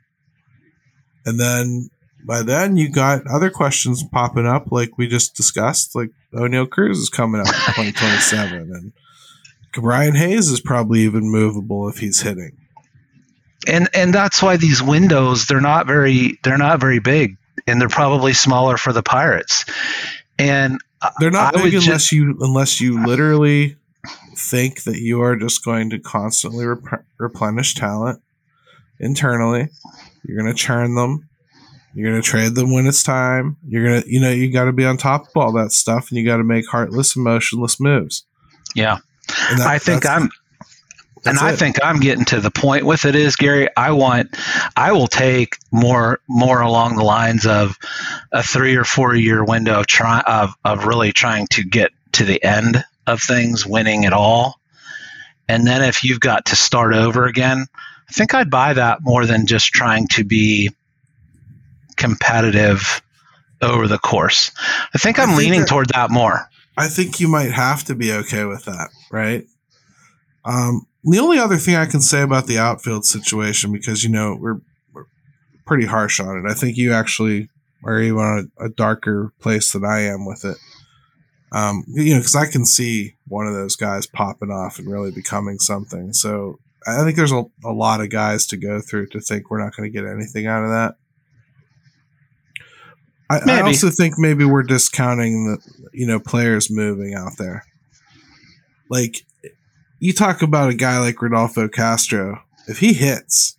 And then by then you got other questions popping up, like we just discussed, like Oneil Cruz is coming up in [LAUGHS] 2027, and Brian Hayes is probably even movable if he's hitting. And and that's why these windows they're not very they're not very big, and they're probably smaller for the Pirates. And They're not I big unless just- you unless you literally think that you are just going to constantly rep- replenish talent internally. You're going to churn them. You're going to trade them when it's time. You're going to, you know, you got to be on top of all that stuff, and you got to make heartless, emotionless moves. yeah, And that- I think I'm and I it. think I'm getting to the point with it is Gary. I want, I will take more more along the lines of a three or four year window of try of of really trying to get to the end of things, winning it all, and then if you've got to start over again, I think I'd buy that more than just trying to be competitive over the course. I think I I'm think leaning that- toward that more. I think you might have to be okay with that, right? Um, the only other thing I can say about the outfield situation, because you know we're, we're pretty harsh on it. I think you actually are even on a, a darker place than I am with it. Um, you know, because I can see one of those guys popping off and really becoming something. So I think there's a, a lot of guys to go through to think we're not going to get anything out of that. I, I also think maybe we're discounting the you know players moving out there. Like you talk about a guy like Rodolfo Castro, if he hits,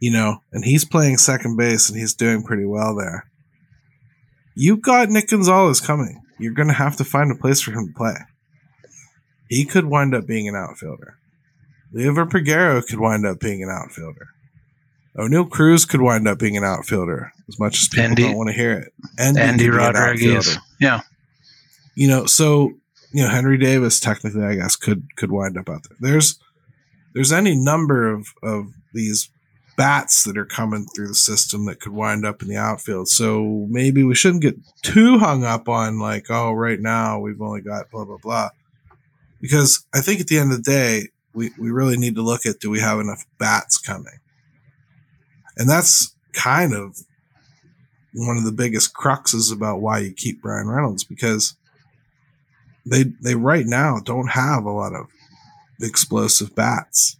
you know, and he's playing second base and he's doing pretty well there. You've got Nick Gonzalez coming. You're going to have to find a place for him to play. He could wind up being an outfielder. Liover Peguero could wind up being an outfielder. Oneil Cruz could wind up being an outfielder, as much as people Endy- don't want to hear it. Endy, Endy be an Rodriguez. Yeah. You know, so you know Henry Davis technically, I guess, could could wind up out there. There's there's any number of of these bats that are coming through the system that could wind up in the outfield. So maybe we shouldn't get too hung up on like, oh, right now we've only got blah blah blah. Because I think at the end of the day, we, we really need to look at do we have enough bats coming? And that's kind of one of the biggest cruxes about why you keep Bryan Reynolds because they they right now don't have a lot of explosive bats.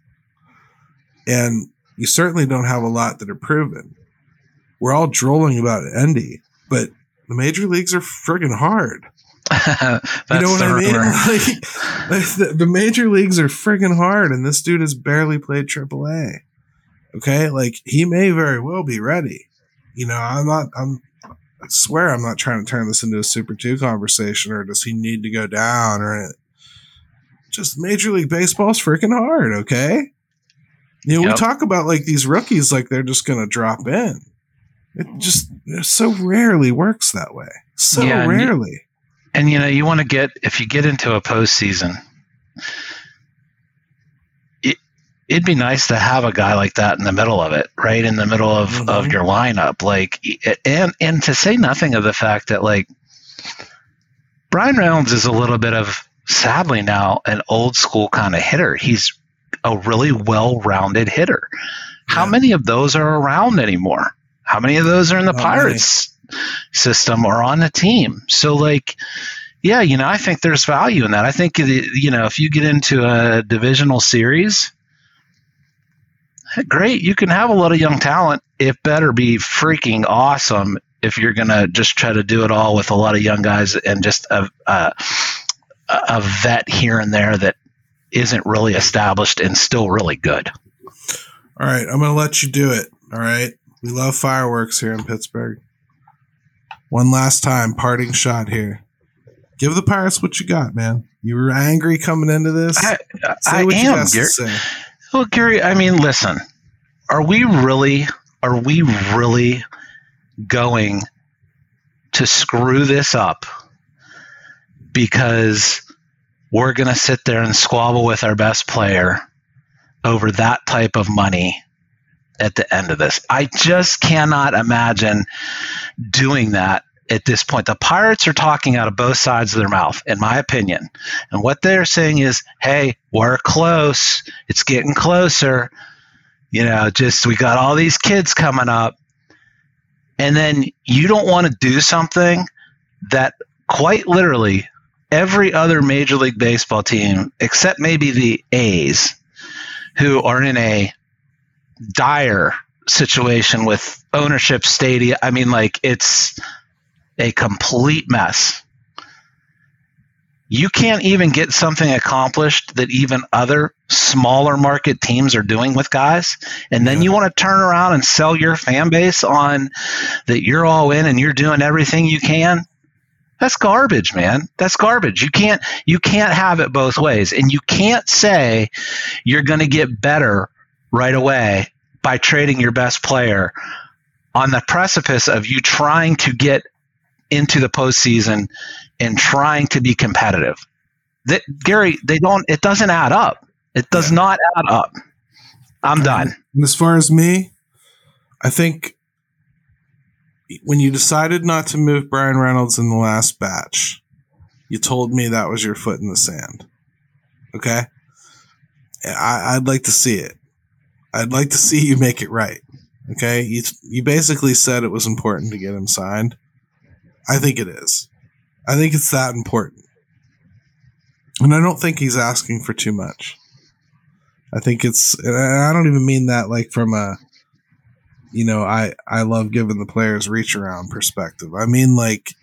And you certainly don't have a lot that are proven. We're all drolling about Endy, but the major leagues are friggin' hard. [LAUGHS] You know what I mean? [LAUGHS] Like, the, the major leagues are friggin' hard, and this dude has barely played AAA. Okay, like he may very well be ready. You know, I'm not. I'm. I swear, I'm not trying to turn this into a Super Two conversation, or does he need to go down, or anything. just Major League Baseball's freaking hard. Okay, you know, we talk about like these rookies, like they're just going to drop in. It just it so rarely works that way. So Yeah, and you- rarely. And you know, you want to get if you get into a postseason, it'd be nice to have a guy like that in the middle of it, right in the middle of of Mhm. your lineup, like and and to say nothing of the fact that like Bryan Reynolds is a little bit of sadly now an old school kind of hitter. He's a really well rounded hitter. How Yeah. many of those are around anymore? How many of those are in the many. Pirates system or on the team? So like yeah, you know, I think there's value in that. I think you know, if you get into a divisional series, great, you can have a lot of young talent. It better be freaking awesome if you're going to just try to do it all with a lot of young guys and just a, a a vet here and there that isn't really established and still really good. All right, I'm going to let you do it. All right. We love fireworks here in Pittsburgh. One last time, parting shot here. Give the Pirates what you got, man. You were angry coming into this. I, I am, Well, Gary, I mean, listen, are we really, are we really going to screw this up because we're going to sit there and squabble with our best player over that type of money at the end of this? I just cannot imagine doing that at this point. The Pirates are talking out of both sides of their mouth, in my opinion. And what they're saying is, hey, we're close. It's getting closer. You know, just we got all these kids coming up. And then you don't want to do something that quite literally every other Major League Baseball team, except maybe the A's, who are in a dire situation with ownership stadia. I mean, like it's a complete mess. You can't even get something accomplished that even other smaller market teams are doing with guys. And then Yeah. you want to turn around and sell your fan base on that you're all in and you're doing everything you can. That's garbage, man. That's garbage. You can't you can't have it both ways. And you can't say you're going to get better right away by trading your best player on the precipice of you trying to get into the postseason and trying to be competitive. That Gary, they don't. It doesn't add up. It does Yeah. not add up. I'm done. And as far as me, I think when you decided not to move Bryan Reynolds in the last batch, you told me that was your foot in the sand. Okay? I, I'd like to see it. I'd like to see you make it right. Okay? You, you basically said it was important to get him signed. I think it is. I think it's that important. And I don't think he's asking for too much. I think it's, and I don't even mean that like from a, you know, I I love giving the players reach around perspective. I mean like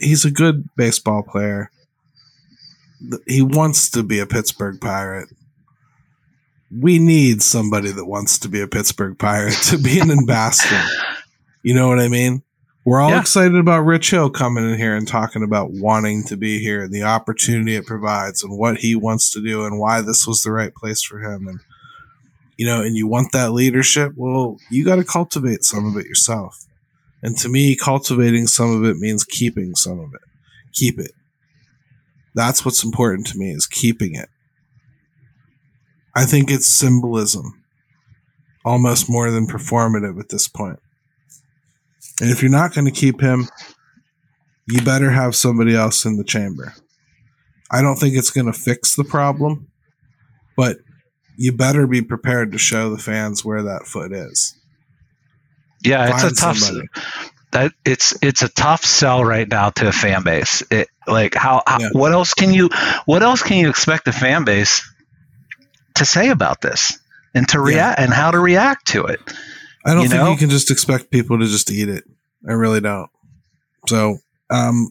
he's a good baseball player. He wants to be a Pittsburgh Pirate. We need somebody that wants to be a Pittsburgh Pirate to be an [LAUGHS] ambassador. You know what I mean? We're all Yeah. excited about Rich Hill coming in here and talking about wanting to be here and the opportunity it provides and what he wants to do and why this was the right place for him and you know, and you want that leadership, well, you got to cultivate some of it yourself. And to me, cultivating some of it means keeping some of it. Keep it. That's what's important to me is keeping it. I think it's symbolism almost more than performative at this point. And if you're not going to keep him, you better have somebody else in the chamber. I don't think it's going to fix the problem, but you better be prepared to show the fans where that foot is. Yeah, it's a tough. somebody. That it's it's a tough sell right now to a fan base. It like how, how Yeah. what else can you what else can you expect the fan base to say about this and to Yeah. react and how to react to it? I don't You think know? you can just expect people to just eat it. I really don't. So, um,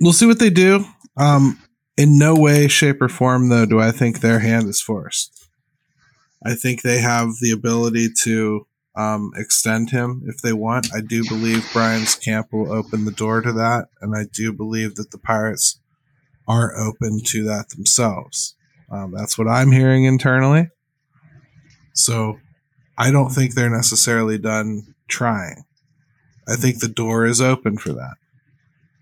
we'll see what they do. Um, in no way, shape, or form, though, do I think their hand is forced. I think they have the ability to um, extend him if they want. I do believe Bryan's camp will open the door to that, and I do believe that the Pirates are open to that themselves. Um, that's what I'm hearing internally. So I don't think they're necessarily done trying. I think the door is open for that.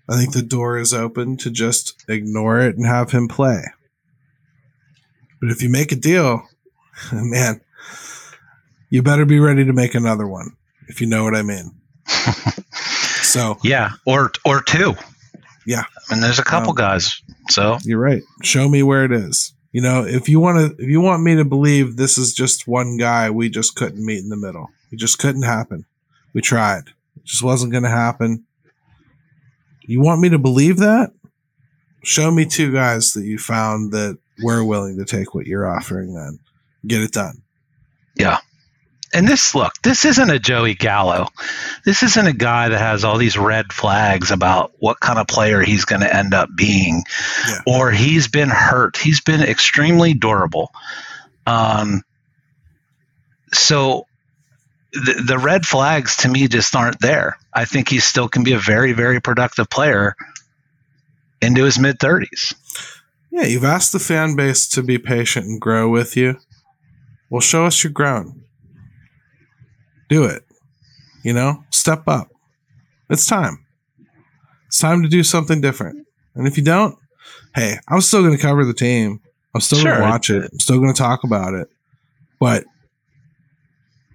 I think the door is open to just ignore it and have him play. But if you make a deal, [LAUGHS] man, you better be ready to make another one, if you know what I mean. [LAUGHS] so Yeah, or or two. Yeah. and there's a couple Um, guys. So You're right. Show me where it is. You know, if you want to, if you want me to believe this is just one guy, we just couldn't meet in the middle. It just couldn't happen. We tried. Just wasn't going to happen. You want me to believe that? Show me two guys that you found that were willing to take what you're offering. Then get it done. Yeah. And this look, this isn't a Joey Gallo. This isn't a guy that has all these red flags about what kind of player he's going to end up being, Yeah. or he's been hurt. He's been extremely durable. Um, so the, the red flags to me just aren't there. I think he still can be a very, very productive player into his mid 30s. Yeah, you've asked the fan base to be patient and grow with you. Well, show us your ground. Do it. You know, step up. It's time. It's time to do something different. And if you don't, hey, I'm still going to cover the team. I'm still going to watch it. I'm still going to talk about it. But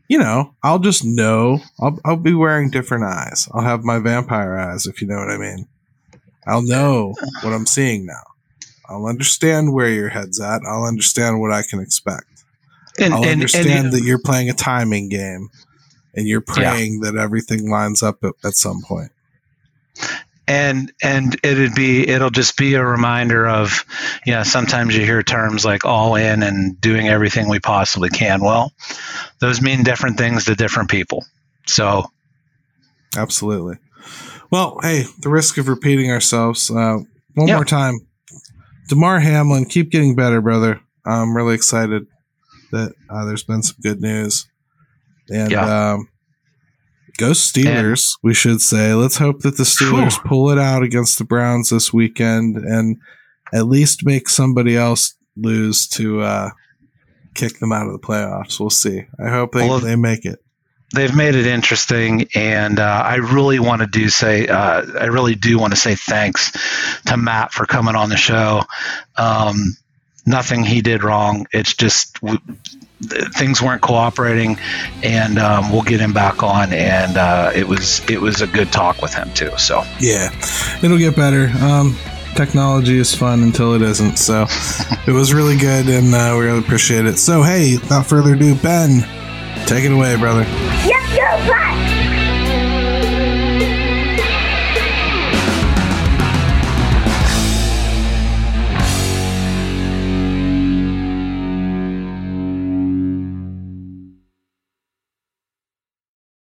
you know, I'll just know. I'll I'll be wearing different eyes. I'll have my vampire eyes, if you know what I mean. I'll know what I'm seeing now. I'll understand where your head's at. I'll understand what I can expect. And, I'll and, understand and, that you're playing a timing game, and you're praying that everything lines up at, at some point. And and it'd be it'll just be a reminder of you know sometimes you hear terms like all in and doing everything we possibly can well those mean different things to different people so Absolutely. Well, hey, the risk of repeating ourselves. Uh, one more time, Damar Hamlin, keep getting better, brother. I'm really excited that uh, there's been some good news, and Yeah. um, go Steelers. we should say. Let's hope that the Steelers Whew. pull it out against the Browns this weekend, and at least make somebody else lose to uh, kick them out of the playoffs. We'll see. I hope they, Well, they make it. they've made it interesting and uh, i really want to do say uh, i really do want to say thanks to matt for coming on the show um, nothing he did wrong it's just w- things weren't cooperating and um, we'll get him back on and uh, it was it was a good talk with him too so Yeah, it'll get better. Um, technology is fun until it isn't. So [LAUGHS] it was really good, and uh, we really appreciate it. So hey, without further ado, Ben, take it away, brother. Let's go, Fly!